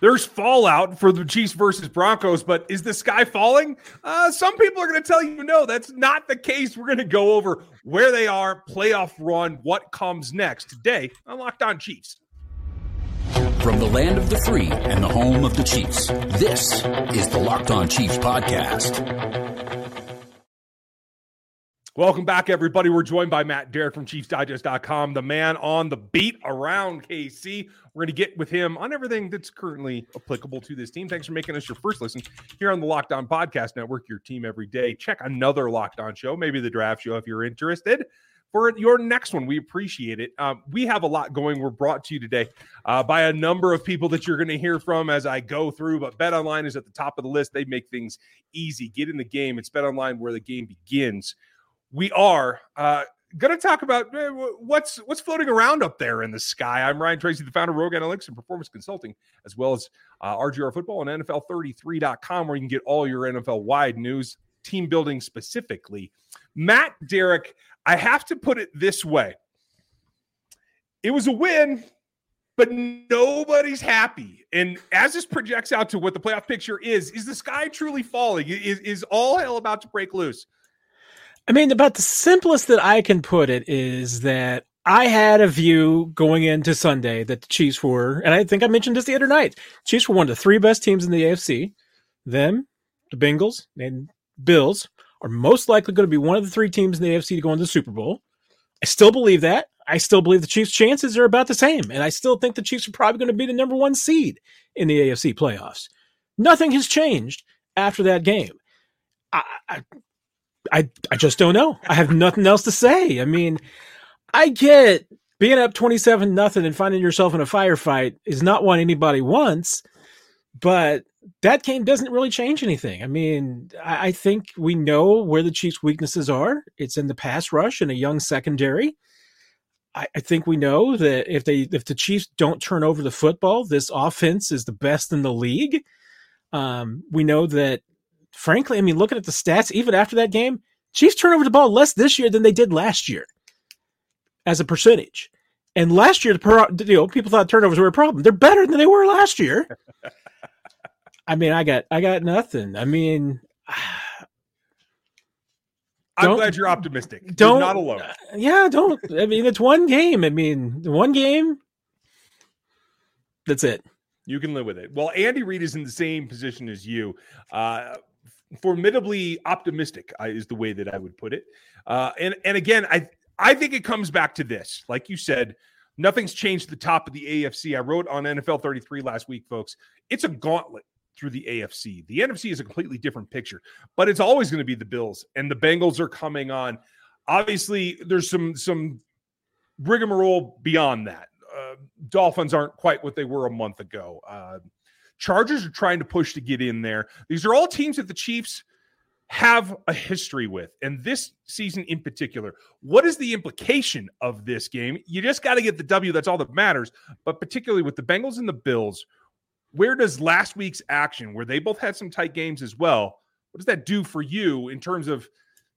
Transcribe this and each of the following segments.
there's fallout for the Chiefs versus Broncos, but is the sky falling? Uh, some people are going to tell you no, that's not the case. We're going to go over where they are, playoff run, what comes next today on Locked On Chiefs. From the land of the free and the home of the Chiefs, this is the Locked On Chiefs podcast. Welcome back, everybody. We're joined by Matt Derrick from ChiefsDigest.com, the man on the beat around KC. We're going to get with him on everything that's currently applicable to this team. Thanks for making us your first listen here on the Locked On Podcast Network, your team every day. Check another Locked On show, maybe the draft show if you're interested. For your next one, we appreciate it. Um, we have a lot going. We're brought to you today uh, by a number of people that you're going to hear from as I go through. But Bet Online is at the top of the list. They make things easy. Get in the game. It's Bet Online where the game begins we are uh, going to talk about uh, what's what's floating around up there in the sky. I'm Ryan Tracy, the founder of Rogue Analytics and Performance Consulting, as well as uh, RGR Football and NFL33.com, where you can get all your NFL wide news, team building specifically. Matt Derrick, I have to put it this way: it was a win. But nobody's happy. And as this projects out to what the playoff picture is, is the sky truly falling? Is, is all hell about to break loose? I mean, about the simplest that I can put it is that I had a view going into Sunday that the Chiefs were, and I think I mentioned this the other night. Chiefs were one of the three best teams in the AFC. Them, the Bengals, and Bills are most likely going to be one of the three teams in the AFC to go into the Super Bowl. I still believe that. I still believe the Chiefs' chances are about the same, and I still think the Chiefs are probably going to be the number one seed in the AFC playoffs. Nothing has changed after that game. I, I, I I just don't know. I have nothing else to say. I mean, I get being up 27 nothing and finding yourself in a firefight is not what anybody wants, but that game doesn't really change anything. I mean, I, I think we know where the Chiefs' weaknesses are. It's in the pass rush and a young secondary. I, I think we know that if they if the Chiefs don't turn over the football, this offense is the best in the league. Um, we know that frankly, I mean, looking at the stats, even after that game, Chiefs turn over the ball less this year than they did last year as a percentage. And last year, you know, people thought turnovers were a problem. They're better than they were last year. I mean, I got, I got nothing. I mean, I'm glad you're optimistic. Don't, you're not alone. Yeah, don't. I mean, it's one game. I mean, one game. That's it. You can live with it. Well, Andy Reid is in the same position as you. Uh, formidably optimistic is the way that I would put it. Uh, and and again, I I think it comes back to this. Like you said, nothing's changed the top of the AFC. I wrote on NFL 33 last week, folks. It's a gauntlet through the AFC. The NFC is a completely different picture, but it's always going to be the Bills and the Bengals are coming on. Obviously, there's some some rigmarole beyond that. Uh, Dolphins aren't quite what they were a month ago. Uh, Chargers are trying to push to get in there. These are all teams that the Chiefs have a history with. And this season in particular, what is the implication of this game? You just got to get the W. That's all that matters. But particularly with the Bengals and the Bills, where does last week's action, where they both had some tight games as well, what does that do for you in terms of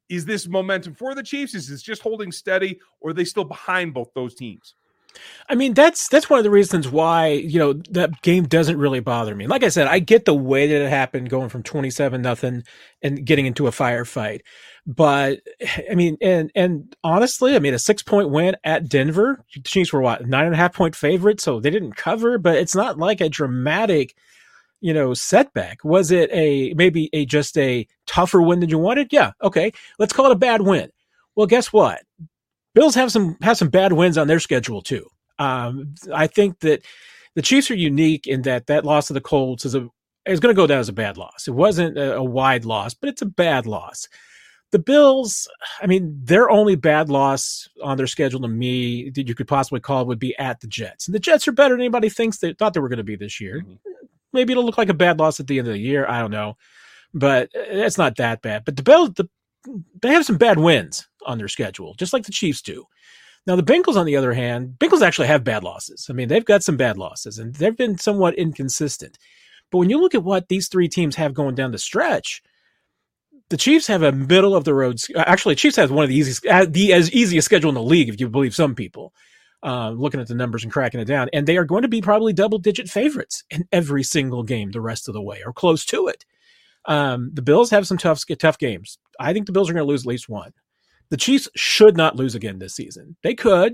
is this momentum for the Chiefs? Is this just holding steady or are they still behind both those teams? I mean, that's that's one of the reasons why you know that game doesn't really bother me. Like I said, I get the way that it happened, going from twenty seven nothing and getting into a firefight. But I mean, and and honestly, I mean, a six point win at Denver. The Chiefs were what nine and a half point favorite, so they didn't cover. But it's not like a dramatic, you know, setback. Was it a maybe a just a tougher win than you wanted? Yeah, okay, let's call it a bad win. Well, guess what? Bills have some have some bad wins on their schedule too. Um, I think that the Chiefs are unique in that that loss to the Colts is a is going to go down as a bad loss. It wasn't a, a wide loss, but it's a bad loss. The Bills, I mean, their only bad loss on their schedule to me that you could possibly call would be at the Jets. And the Jets are better than anybody thinks they thought they were going to be this year. Mm-hmm. Maybe it'll look like a bad loss at the end of the year. I don't know. But it's not that bad. But the Bills, the, they have some bad wins on their schedule, just like the Chiefs do. Now, the Bengals, on the other hand, Bengals actually have bad losses. I mean, they've got some bad losses and they've been somewhat inconsistent. But when you look at what these three teams have going down the stretch, the Chiefs have a middle of the road. Actually, Chiefs have one of the easiest, uh, the as easiest schedule in the league, if you believe some people. uh, looking at the numbers and cracking it down. And they are going to be probably double digit favorites in every single game the rest of the way or close to it. Um, the Bills have some tough, tough games. I think the Bills are going to lose at least one. The Chiefs should not lose again this season. They could.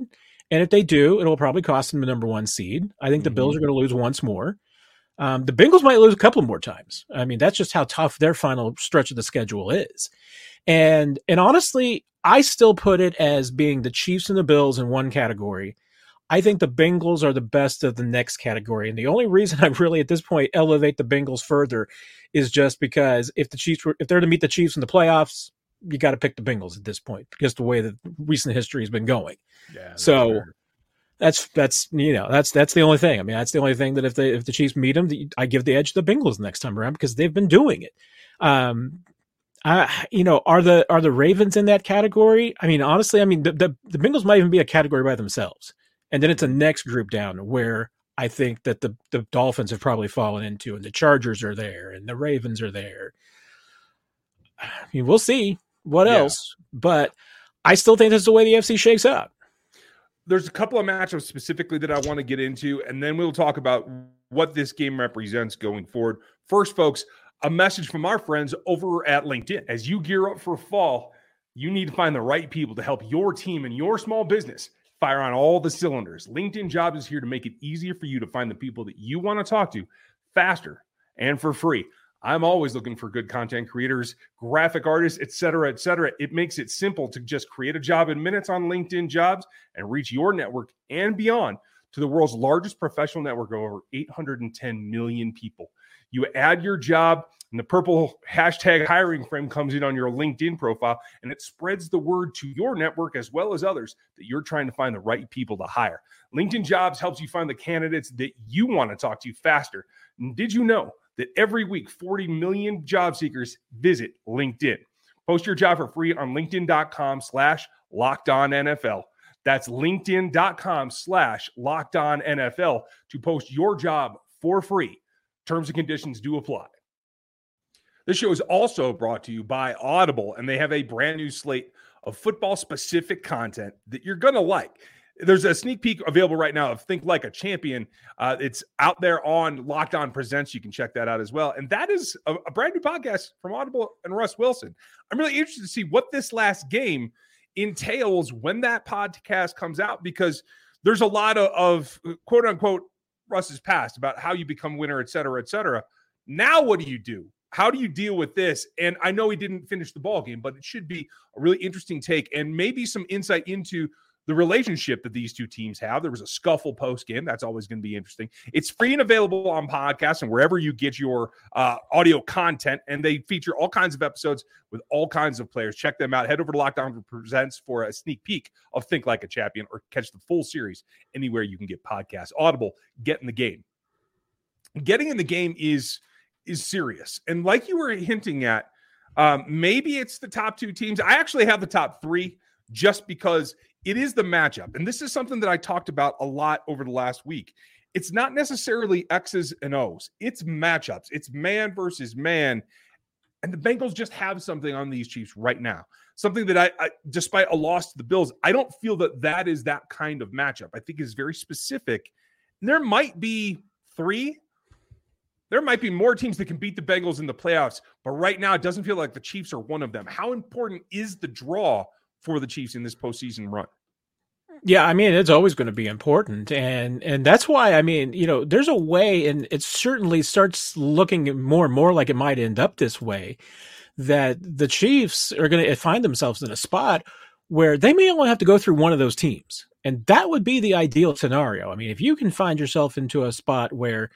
And if they do, it'll probably cost them the number one seed. I think the mm-hmm. Bills are going to lose once more. Um, the Bengals might lose a couple more times. I mean, that's just how tough their final stretch of the schedule is. And and honestly, I still put it as being the Chiefs and the Bills in one category. I think the Bengals are the best of the next category. And the only reason I really at this point elevate the Bengals further is just because if the Chiefs were if they're to meet the Chiefs in the playoffs, you got to pick the Bengals at this point because the way that recent history has been going. Yeah. So fair. that's that's you know that's that's the only thing. I mean, that's the only thing that if they if the Chiefs meet them, I give the edge to the Bengals next time around because they've been doing it. Um, I, you know, are the are the Ravens in that category? I mean, honestly, I mean the, the, the Bengals might even be a category by themselves, and then it's a next group down where I think that the the Dolphins have probably fallen into, and the Chargers are there, and the Ravens are there. I mean, we'll see what yeah. else, but I still think that's the way the AFC shakes up. There's a couple of matchups specifically that I want to get into, and then we'll talk about what this game represents going forward. First, folks, a message from our friends over at LinkedIn. As you gear up for fall, you need to find the right people to help your team and your small business fire on all the cylinders. LinkedIn Jobs is here to make it easier for you to find the people that you want to talk to faster and for free. I'm always looking for good content creators, graphic artists, etc., etc. It makes it simple to just create a job in minutes on LinkedIn Jobs and reach your network and beyond to the world's largest professional network of over 810 million people. You add your job, and the purple hashtag hiring frame comes in on your LinkedIn profile, and it spreads the word to your network as well as others that you're trying to find the right people to hire. LinkedIn Jobs helps you find the candidates that you want to talk to faster. And did you know that every week 40 million job seekers visit LinkedIn? Post your job for free on LinkedIn.com slash locked on NFL. That's LinkedIn.com slash locked on NFL to post your job for free. Terms and conditions do apply. This show is also brought to you by Audible, and they have a brand new slate of football specific content that you're going to like. There's a sneak peek available right now of Think Like a Champion. Uh, it's out there on Locked On Presents. You can check that out as well. And that is a, a brand new podcast from Audible and Russ Wilson. I'm really interested to see what this last game entails when that podcast comes out because there's a lot of, of quote unquote Russ's past about how you become winner, et cetera, et cetera. Now, what do you do? How do you deal with this? And I know he didn't finish the ball game, but it should be a really interesting take and maybe some insight into the relationship that these two teams have. There was a scuffle post game. That's always going to be interesting. It's free and available on podcasts and wherever you get your uh, audio content. And they feature all kinds of episodes with all kinds of players. Check them out. Head over to Locked On Presents for a sneak peek of Think Like a Champion or catch the full series anywhere you can get podcasts. Audible, get in the game. Getting in the game is is serious. And like you were hinting at, um, maybe it's the top two teams. I actually have the top three just because it is the matchup. And this is something that I talked about a lot over the last week. It's not necessarily X's and O's, it's matchups, it's man versus man. And the Bengals just have something on these Chiefs right now. Something that I, I, despite a loss to the Bills, I don't feel that that is that kind of matchup. I think is very specific. And there might be three, there might be more teams that can beat the Bengals in the playoffs, but right now it doesn't feel like the Chiefs are one of them. How important is the draw for the Chiefs in this postseason run. Yeah, I mean it's always going to be important, and and that's why I mean you know there's a way, and it certainly starts looking more and more like it might end up this way, that the Chiefs are going to eh, find themselves in a spot where they may only have to go through one of those teams, and that would be the ideal scenario. I mean, if you can find yourself into a spot where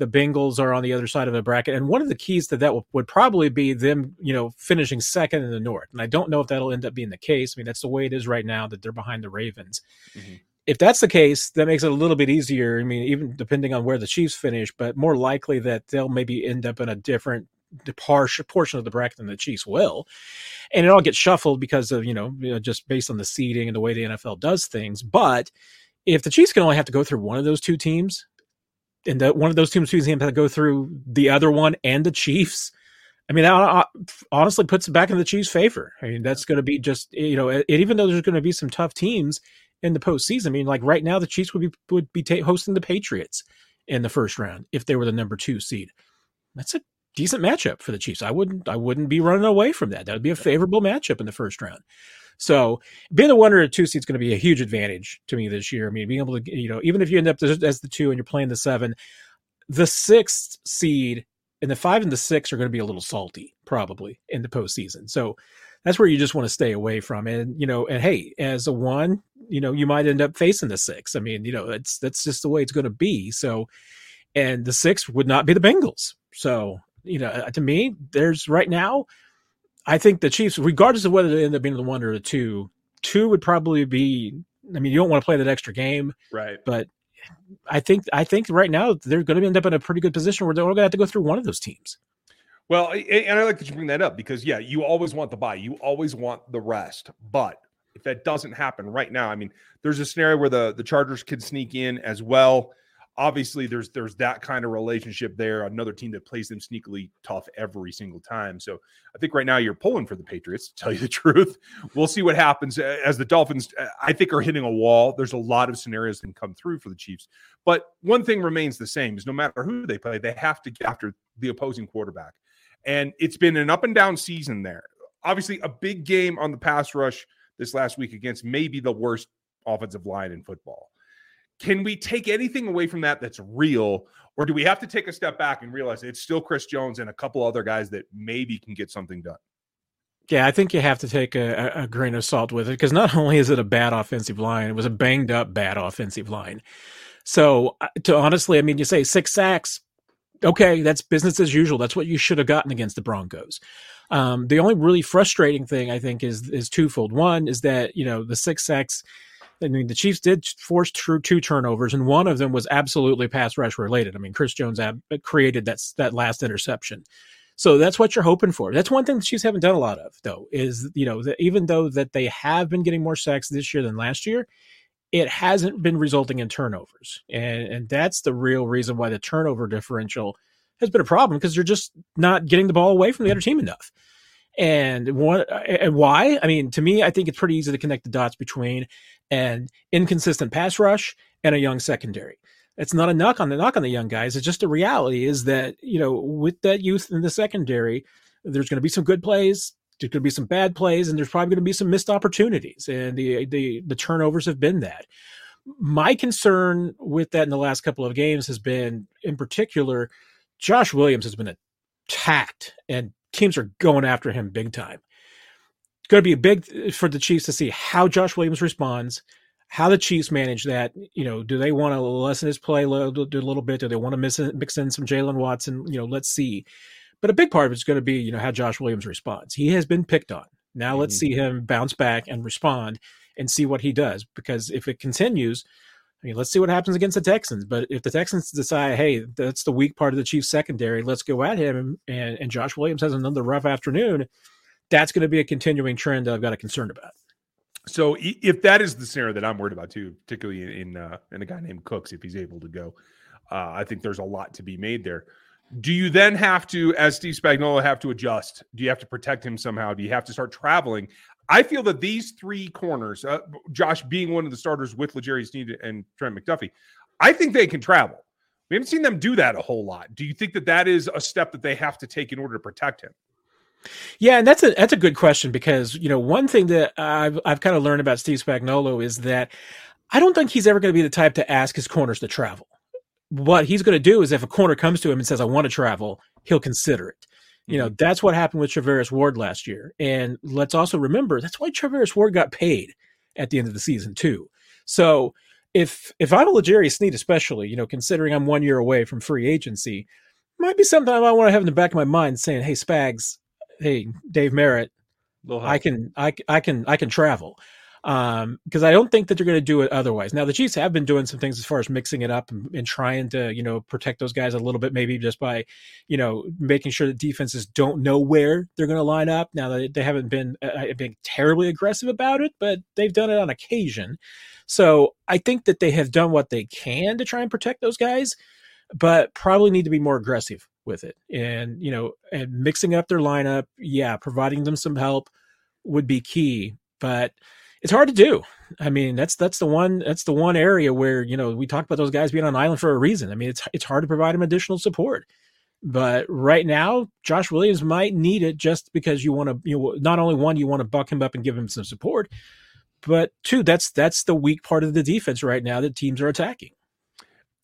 the Bengals are on the other side of the bracket. And one of the keys to that would probably be them, you know, finishing second in the North. And I don't know if that'll end up being the case. I mean, that's the way it is right now that they're behind the Ravens. Mm-hmm. If that's the case, that makes it a little bit easier. I mean, even depending on where the Chiefs finish, but more likely that they'll maybe end up in a different portion of the bracket than the Chiefs will. And it all gets shuffled because of, you know, you know, just based on the seeding and the way the NFL does things. But if the Chiefs can only have to go through one of those two teams, and that one of those teams have to go through the other one and the Chiefs. I mean, that uh, honestly puts it back in the Chiefs' favor. I mean, that's going to be just you know, it, even though there's going to be some tough teams, in the postseason. I mean, like right now, the Chiefs would be would be ta- hosting the Patriots in the first round if they were the number two seed. That's a decent matchup for the Chiefs. I wouldn't I wouldn't be running away from that. That would be a favorable matchup in the first round. So being the one or a two seed is going to be a huge advantage to me this year. I mean, being able to, you know, even if you end up as the two and you're playing the seven, the sixth seed and the five and the six are going to be a little salty probably in the postseason. So that's where you just want to stay away from. And, you know, and hey, as a one, you know, you might end up facing the six. I mean, you know, it's that's just the way it's going to be. So, and the six would not be the Bengals. So, you know, uh, to me, there's right now, I think the Chiefs, regardless of whether they end up being the one or the two, two would probably be. I mean, you don't want to play that extra game, right? But I think I think right now they're going to end up in a pretty good position where they're going to have to go through one of those teams. Well, and I like that you bring that up because yeah, you always want the buy, you always want the rest, but if that doesn't happen right now, I mean, there's a scenario where the the Chargers could sneak in as well obviously there's there's that kind of relationship there another team that plays them sneakily tough every single time. So i think right now you're pulling for the patriots to tell you the truth. We'll see what happens as the dolphins uh, i think are hitting a wall. There's a lot of scenarios that can come through for the chiefs. But one thing remains the same is no matter who they play they have to get after the opposing quarterback. And it's been an up and down season there. Obviously a big game on the pass rush this last week against maybe the worst offensive line in football can we take anything away from that that's real, or do we have to take a step back and realize it's still Chris Jones and a couple other guys that maybe can get something done? Yeah, I think you have to take a, a grain of salt with it because not only is it a bad offensive line, it was a banged up bad offensive line. So, uh, to honestly, I mean, you say six sacks, okay, that's business as usual. That's what you should have gotten against the Broncos. Um, the only really frustrating thing I think is is twofold. One is that you know the six sacks I mean, the Chiefs did force two, two turnovers, and one of them was absolutely pass rush related. I mean, Chris Jones ab- created that that last interception. So that's what you're hoping for. That's one thing the Chiefs haven't done a lot of, though, is you know that even though that they have been getting more sacks this year than last year, it hasn't been resulting in turnovers, and and that's the real reason why the turnover differential has been a problem because you're just not getting the ball away from the other team enough. And what and why? I mean, to me, I think it's pretty easy to connect the dots between an inconsistent pass rush and a young secondary. It's not a knock on the knock on the young guys. It's just a reality is that, you know, with that youth in the secondary, there's going to be some good plays, there's going to be some bad plays, and there's probably going to be some missed opportunities. And the the the turnovers have been that. My concern with that in the last couple of games has been, in particular, Josh Williams has been attacked and teams are going after him big time. It's going to be a big for the Chiefs to see how Josh Williams responds, how the Chiefs manage that. You know, do they want to lessen his play a little, a little bit? Do they want to mix in, mix in some Jaylen Watson? You know, let's see. But a big part of it's going to be, you know, how Josh Williams responds. He has been picked on. Now mm-hmm. let's see him bounce back and respond and see what he does. Because if it continues, I mean, let's see what happens against the Texans. But if the Texans decide, hey, that's the weak part of the Chiefs secondary, let's go at him, and, and Josh Williams has another rough afternoon, that's going to be a continuing trend that I've got a concern about. So if that is the scenario that I'm worried about too, particularly in uh, in a guy named Cooks, if he's able to go, uh, I think there's a lot to be made there. Do you then have to, as Steve Spagnuolo, have to adjust? Do you have to protect him somehow? Do you have to start traveling? I feel that these three corners, uh, Josh being one of the starters with L'Jarius Sneed and Trent McDuffie, I think they can travel. We haven't seen them do that a whole lot. Do you think that that is a step that they have to take in order to protect him? Yeah, and that's a that's a good question because you know one thing that I've I've kind of learned about Steve Spagnuolo is that I don't think he's ever going to be the type to ask his corners to travel. What he's going to do is if a corner comes to him and says I want to travel, he'll consider it. You know, mm-hmm. that's what happened with Charvarius Ward last year. And let's also remember that's why Charvarius Ward got paid at the end of the season, too. So if if I'm a L'Jarius Sneed, especially, you know, considering I'm one year away from free agency, might be something I want to have in the back of my mind saying, Hey, Spags, hey, Dave Merritt, I can I, I can I can travel um, because I don't think that they're going to do it otherwise. Now the Chiefs have been doing some things as far as mixing it up and, and, trying to you know protect those guys a little bit, maybe just by you know making sure that defenses don't know where they're going to line up. Now they, they haven't been uh, been terribly aggressive about it, but they've done it on occasion. So I think that they have done what they can to try and protect those guys, but probably need to be more aggressive with it. And you know, and mixing up their lineup, yeah, providing them some help would be key, but it's hard to do. I mean, that's that's the one that's the one area where you know we talk about those guys being on island for a reason. I mean, it's it's hard to provide them additional support. But right now, Josh Williams might need it just because you want to, you know, not only one, you want to buck him up and give him some support, but two, that's that's the weak part of the defense right now that teams are attacking.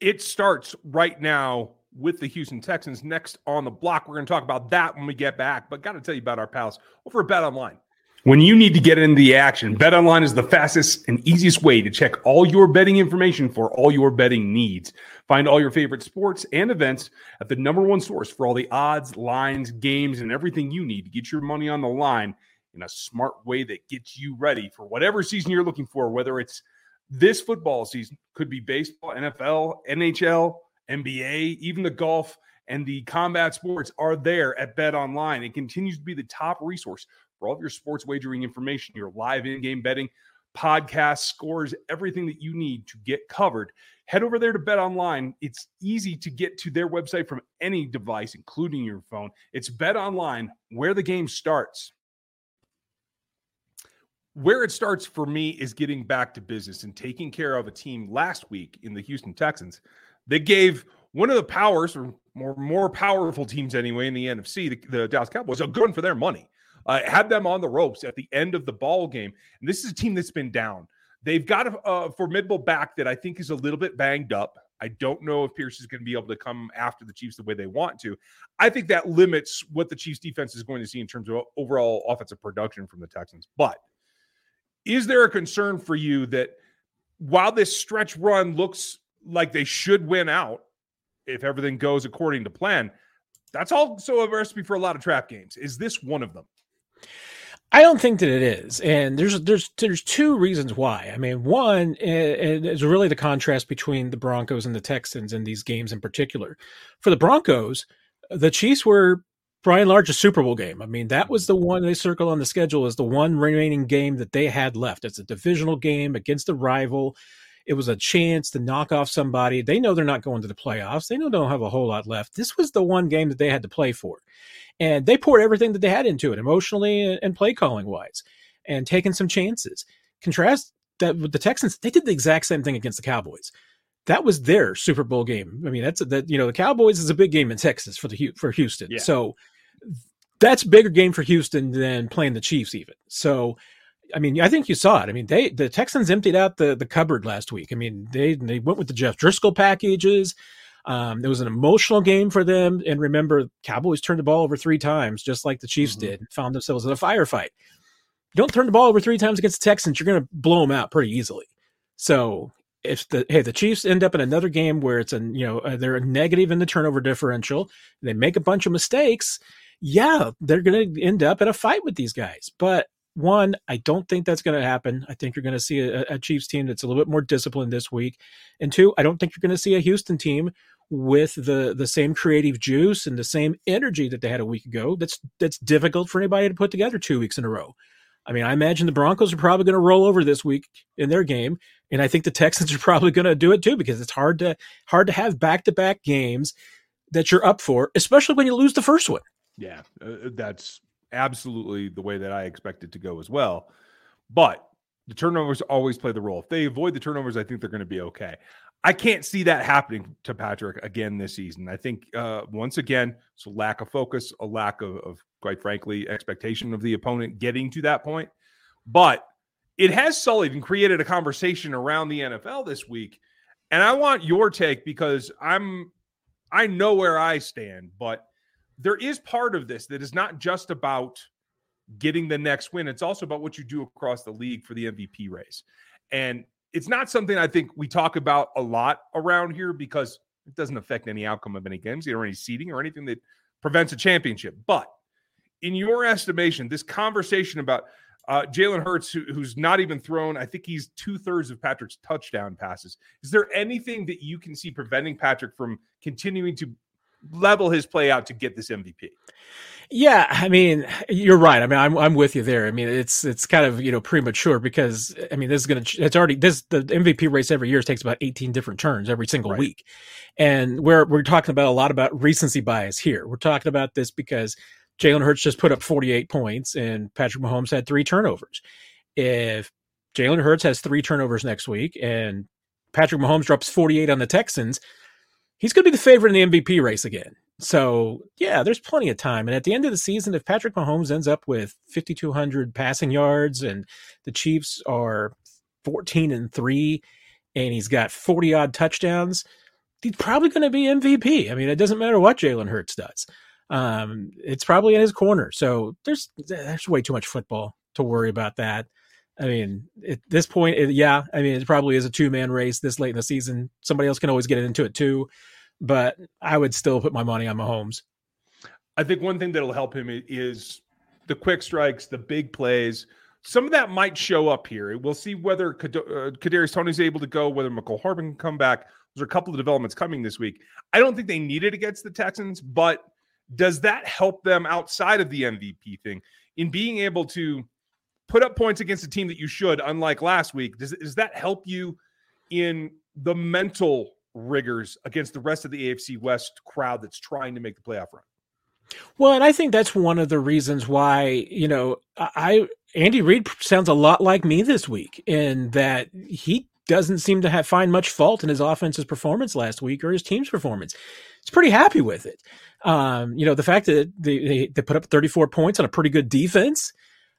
It starts right now with the Houston Texans. Next on the block, we're going to talk about that when we get back. But got to tell you about our pals over at Bet Online. When you need to get into the action, Bet Online is the fastest and easiest way to check all your betting information for all your betting needs. Find all your favorite sports and events at the number one source for all the odds, lines, games, and everything you need to get your money on the line in a smart way that gets you ready for whatever season you're looking for, whether it's this football season, could be baseball, NFL, NHL, NBA, even the golf and the combat sports are there at Bet Online. It continues to be the top resource for all of your sports wagering information, your live in game betting, podcasts, scores, everything that you need to get covered. Head over there to Bet Online. It's easy to get to their website from any device, including your phone. It's Bet Online, where the game starts. Where it starts for me is getting back to business and taking care of a team last week in the Houston Texans that gave one of the powers, or more more powerful teams anyway in the NFC, the, the Dallas Cowboys, a good one for their money uh, had them on the ropes at the end of the ball game. And this is a team that's been down. They've got a, a formidable back that I think is a little bit banged up. I don't know if Pierce is going to be able to come after the Chiefs the way they want to. I think that limits what the Chiefs defense is going to see in terms of overall offensive production from the Texans. But is there a concern for you that while this stretch run looks like they should win out if everything goes according to plan, that's also a recipe for a lot of trap games. Is this one of them? I don't think that it is, and there's there's there's two reasons why. I mean, one eh, eh, is really the contrast between the Broncos and the Texans in these games in particular. For the Broncos, the Chiefs were by and large a Super Bowl game. I mean, that was the one they circle on the schedule as the one remaining game that they had left. It's a divisional game against a rival. It was a chance to knock off somebody. They know they're not going to the playoffs. They know they don't have a whole lot left. This was the one game that they had to play for and they poured everything that they had into it emotionally and, play calling wise and taking some chances contrast that with the texans they did the exact same thing against the cowboys that was their super bowl game i mean that's that you know the cowboys is a big game in texas for the for houston yeah. so that's bigger game for houston than playing the chiefs even so I mean, I think you saw it. I mean, they the Texans emptied out the the cupboard last week. I mean, they they went with the Jeff Driscoll packages. Um, it was an emotional game for them. And remember, Cowboys turned the ball over three times, just like the Chiefs mm-hmm. did, found themselves in a firefight. You don't turn the ball over three times against the Texans, you're going to blow them out pretty easily. So if the hey the Chiefs end up in another game where it's a you know uh, they're a negative in the turnover differential, they make a bunch of mistakes, yeah, they're going to end up in a fight with these guys. But one, I don't think that's going to happen. I think you're going to see a, a, Chiefs team that's a little bit more disciplined this week. And two, I don't think you're going to see a Houston team with the the same creative juice and the same energy that they had a week ago. That's that's difficult for anybody to put together two weeks in a row. I mean, I imagine the Broncos are probably going to roll over this week in their game, and I think the Texans are probably going to do it too because it's hard to hard to have back to back games that you're up for, especially when you lose the first one. Yeah, uh, that's absolutely the way that I expect it to go as well. But the turnovers always play the role. If they avoid the turnovers, I think they're going to be okay. I can't see that happening to Patrick again this season. I think uh, once again, it's a lack of focus, a lack of, of, quite frankly, expectation of the opponent getting to that point. But it has sullied and created a conversation around the NFL this week. And I want your take because I'm I know where I stand, but there is part of this that is not just about getting the next win. It's also about what you do across the league for the MVP race. And it's not something I think we talk about a lot around here because it doesn't affect any outcome of any games, or any seeding or anything that prevents a championship. But in your estimation, this conversation about uh, Jalen Hurts, who, who's not even thrown, I think he's two thirds of Patrick's touchdown passes. Is there anything that you can see preventing Patrick from continuing to level his play out to get this MVP? Yeah, I mean, you're right. I mean, I'm I'm with you there. I mean, it's it's kind of you know premature because I mean, this is gonna it's already this the MVP race every year takes about 18 different turns every single right. week, and we're we're talking about a lot about recency bias here. We're talking about this because Jalen Hurts just put up 48 points and Patrick Mahomes had three turnovers. If Jalen Hurts has three turnovers next week, and Patrick Mahomes drops 48 on the Texans, he's going to be the favorite in the MVP race again. So, yeah, there's plenty of time. And at the end of the season, if Patrick Mahomes ends up with 5,200 passing yards and the Chiefs are 14 and 3 and he's got 40 odd touchdowns, he's probably going to be MVP. I mean, it doesn't matter what Jalen Hurts does. Um, it's probably in his corner. So there's there's way too much football to worry about that. I mean, at this point, it, yeah, I mean, it probably is a two man race this late in the season. Somebody else can always get into it too, but I would still put my money on Mahomes. I think one thing that'll help him is the quick strikes, the big plays. Some of that might show up here. We'll see whether uh, Kadarius Toney's able to go, whether Mecole Hardman can come back. There's a couple of developments coming this week. I don't think they need it against the Texans, but does that help them outside of the MVP thing in being able to put up points against a team that you should, unlike last week. Does, does that help you in the mental rigors against the rest of the AFC West crowd that's trying to make the playoff run? Well, and I think that's one of the reasons why, you know, I Andy Reid sounds a lot like me this week in that he doesn't seem to have find much fault in his offense's performance last week or his team's performance. He's pretty happy with it. Um, you know, the fact that they, they, they put up 34 points on a pretty good defense,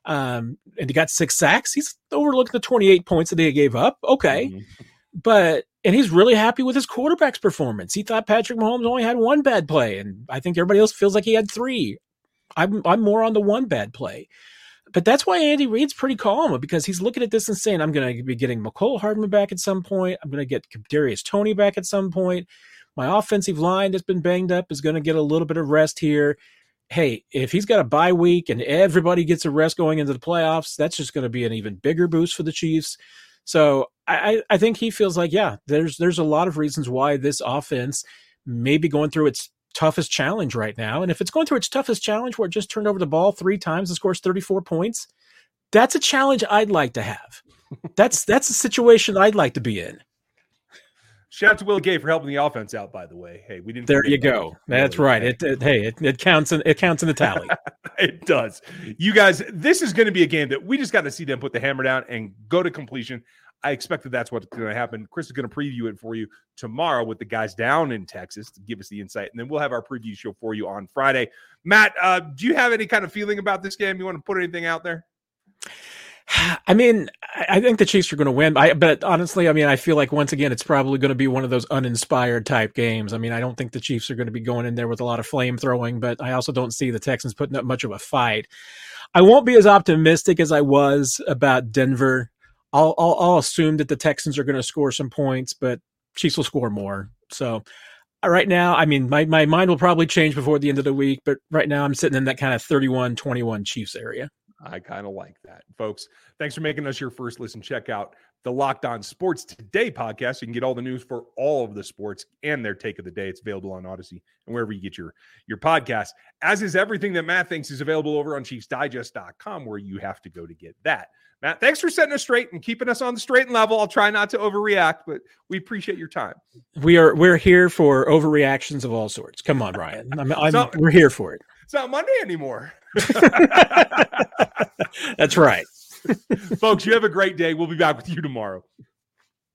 um, and he got six sacks. He's overlooking the 28 points that they gave up. Okay. Mm-hmm. But, and he's really happy with his quarterback's performance. He thought Patrick Mahomes only had one bad play, and I think everybody else feels like he had three. I'm, I'm more on the one bad play. But that's why Andy Reid's pretty calm because he's looking at this and saying, I'm going to be getting Mecole Hardman back at some point. I'm going to get Darius Toney back at some point. My offensive line that's been banged up is going to get a little bit of rest here hey, if he's got a bye week and everybody gets a rest going into the playoffs, that's just going to be an even bigger boost for the Chiefs. So I, I think he feels like, yeah, there's there's a lot of reasons why this offense may be going through its toughest challenge right now. And if it's going through its toughest challenge where it just turned over the ball three times and scores 34 points, that's a challenge I'd like to have. That's that's a situation I'd like to be in. Shout out to Will Gay for helping the offense out. By the way, hey, we didn't. There you go. That's right. It, it, hey, it, it counts in it counts in the tally. it does. You guys, this is going to be a game that we just got to see them put the hammer down and go to completion. I expect that that's what's going to happen. Chris is going to preview it for you tomorrow with the guys down in Texas to give us the insight, and then we'll have our preview show for you on Friday. Matt, uh, do you have any kind of feeling about this game? You want to put anything out there? I mean, I think the Chiefs are going to win. I, but honestly, I mean, I feel like once again, it's probably going to be one of those uninspired type games. I mean, I don't think the Chiefs are going to be going in there with a lot of flame throwing, but I also don't see the Texans putting up much of a fight. I won't be as optimistic as I was about Denver. I'll, I'll, I'll assume that the Texans are going to score some points, but Chiefs will score more. So uh, right now, I mean, my, my mind will probably change before the end of the week, but right now I'm sitting in that kind of 31 21 Chiefs area. I kind of like that. Folks, thanks for making us your first listen. Check out the Locked On Sports Today podcast. You can get all the news for all of the sports and their take of the day. It's available on Audacy and wherever you get your, your podcast. As is everything that Matt thinks is available over on ChiefsDigest.com, where you have to go to get that. Matt, thanks for setting us straight and keeping us on the straight and level. I'll try not to overreact, but we appreciate your time. We are we're here for overreactions of all sorts. Come on, Ryan. I'm, I'm, not, we're here for it. It's not Monday anymore. That's right. Folks, you have a great day. We'll be back with you tomorrow.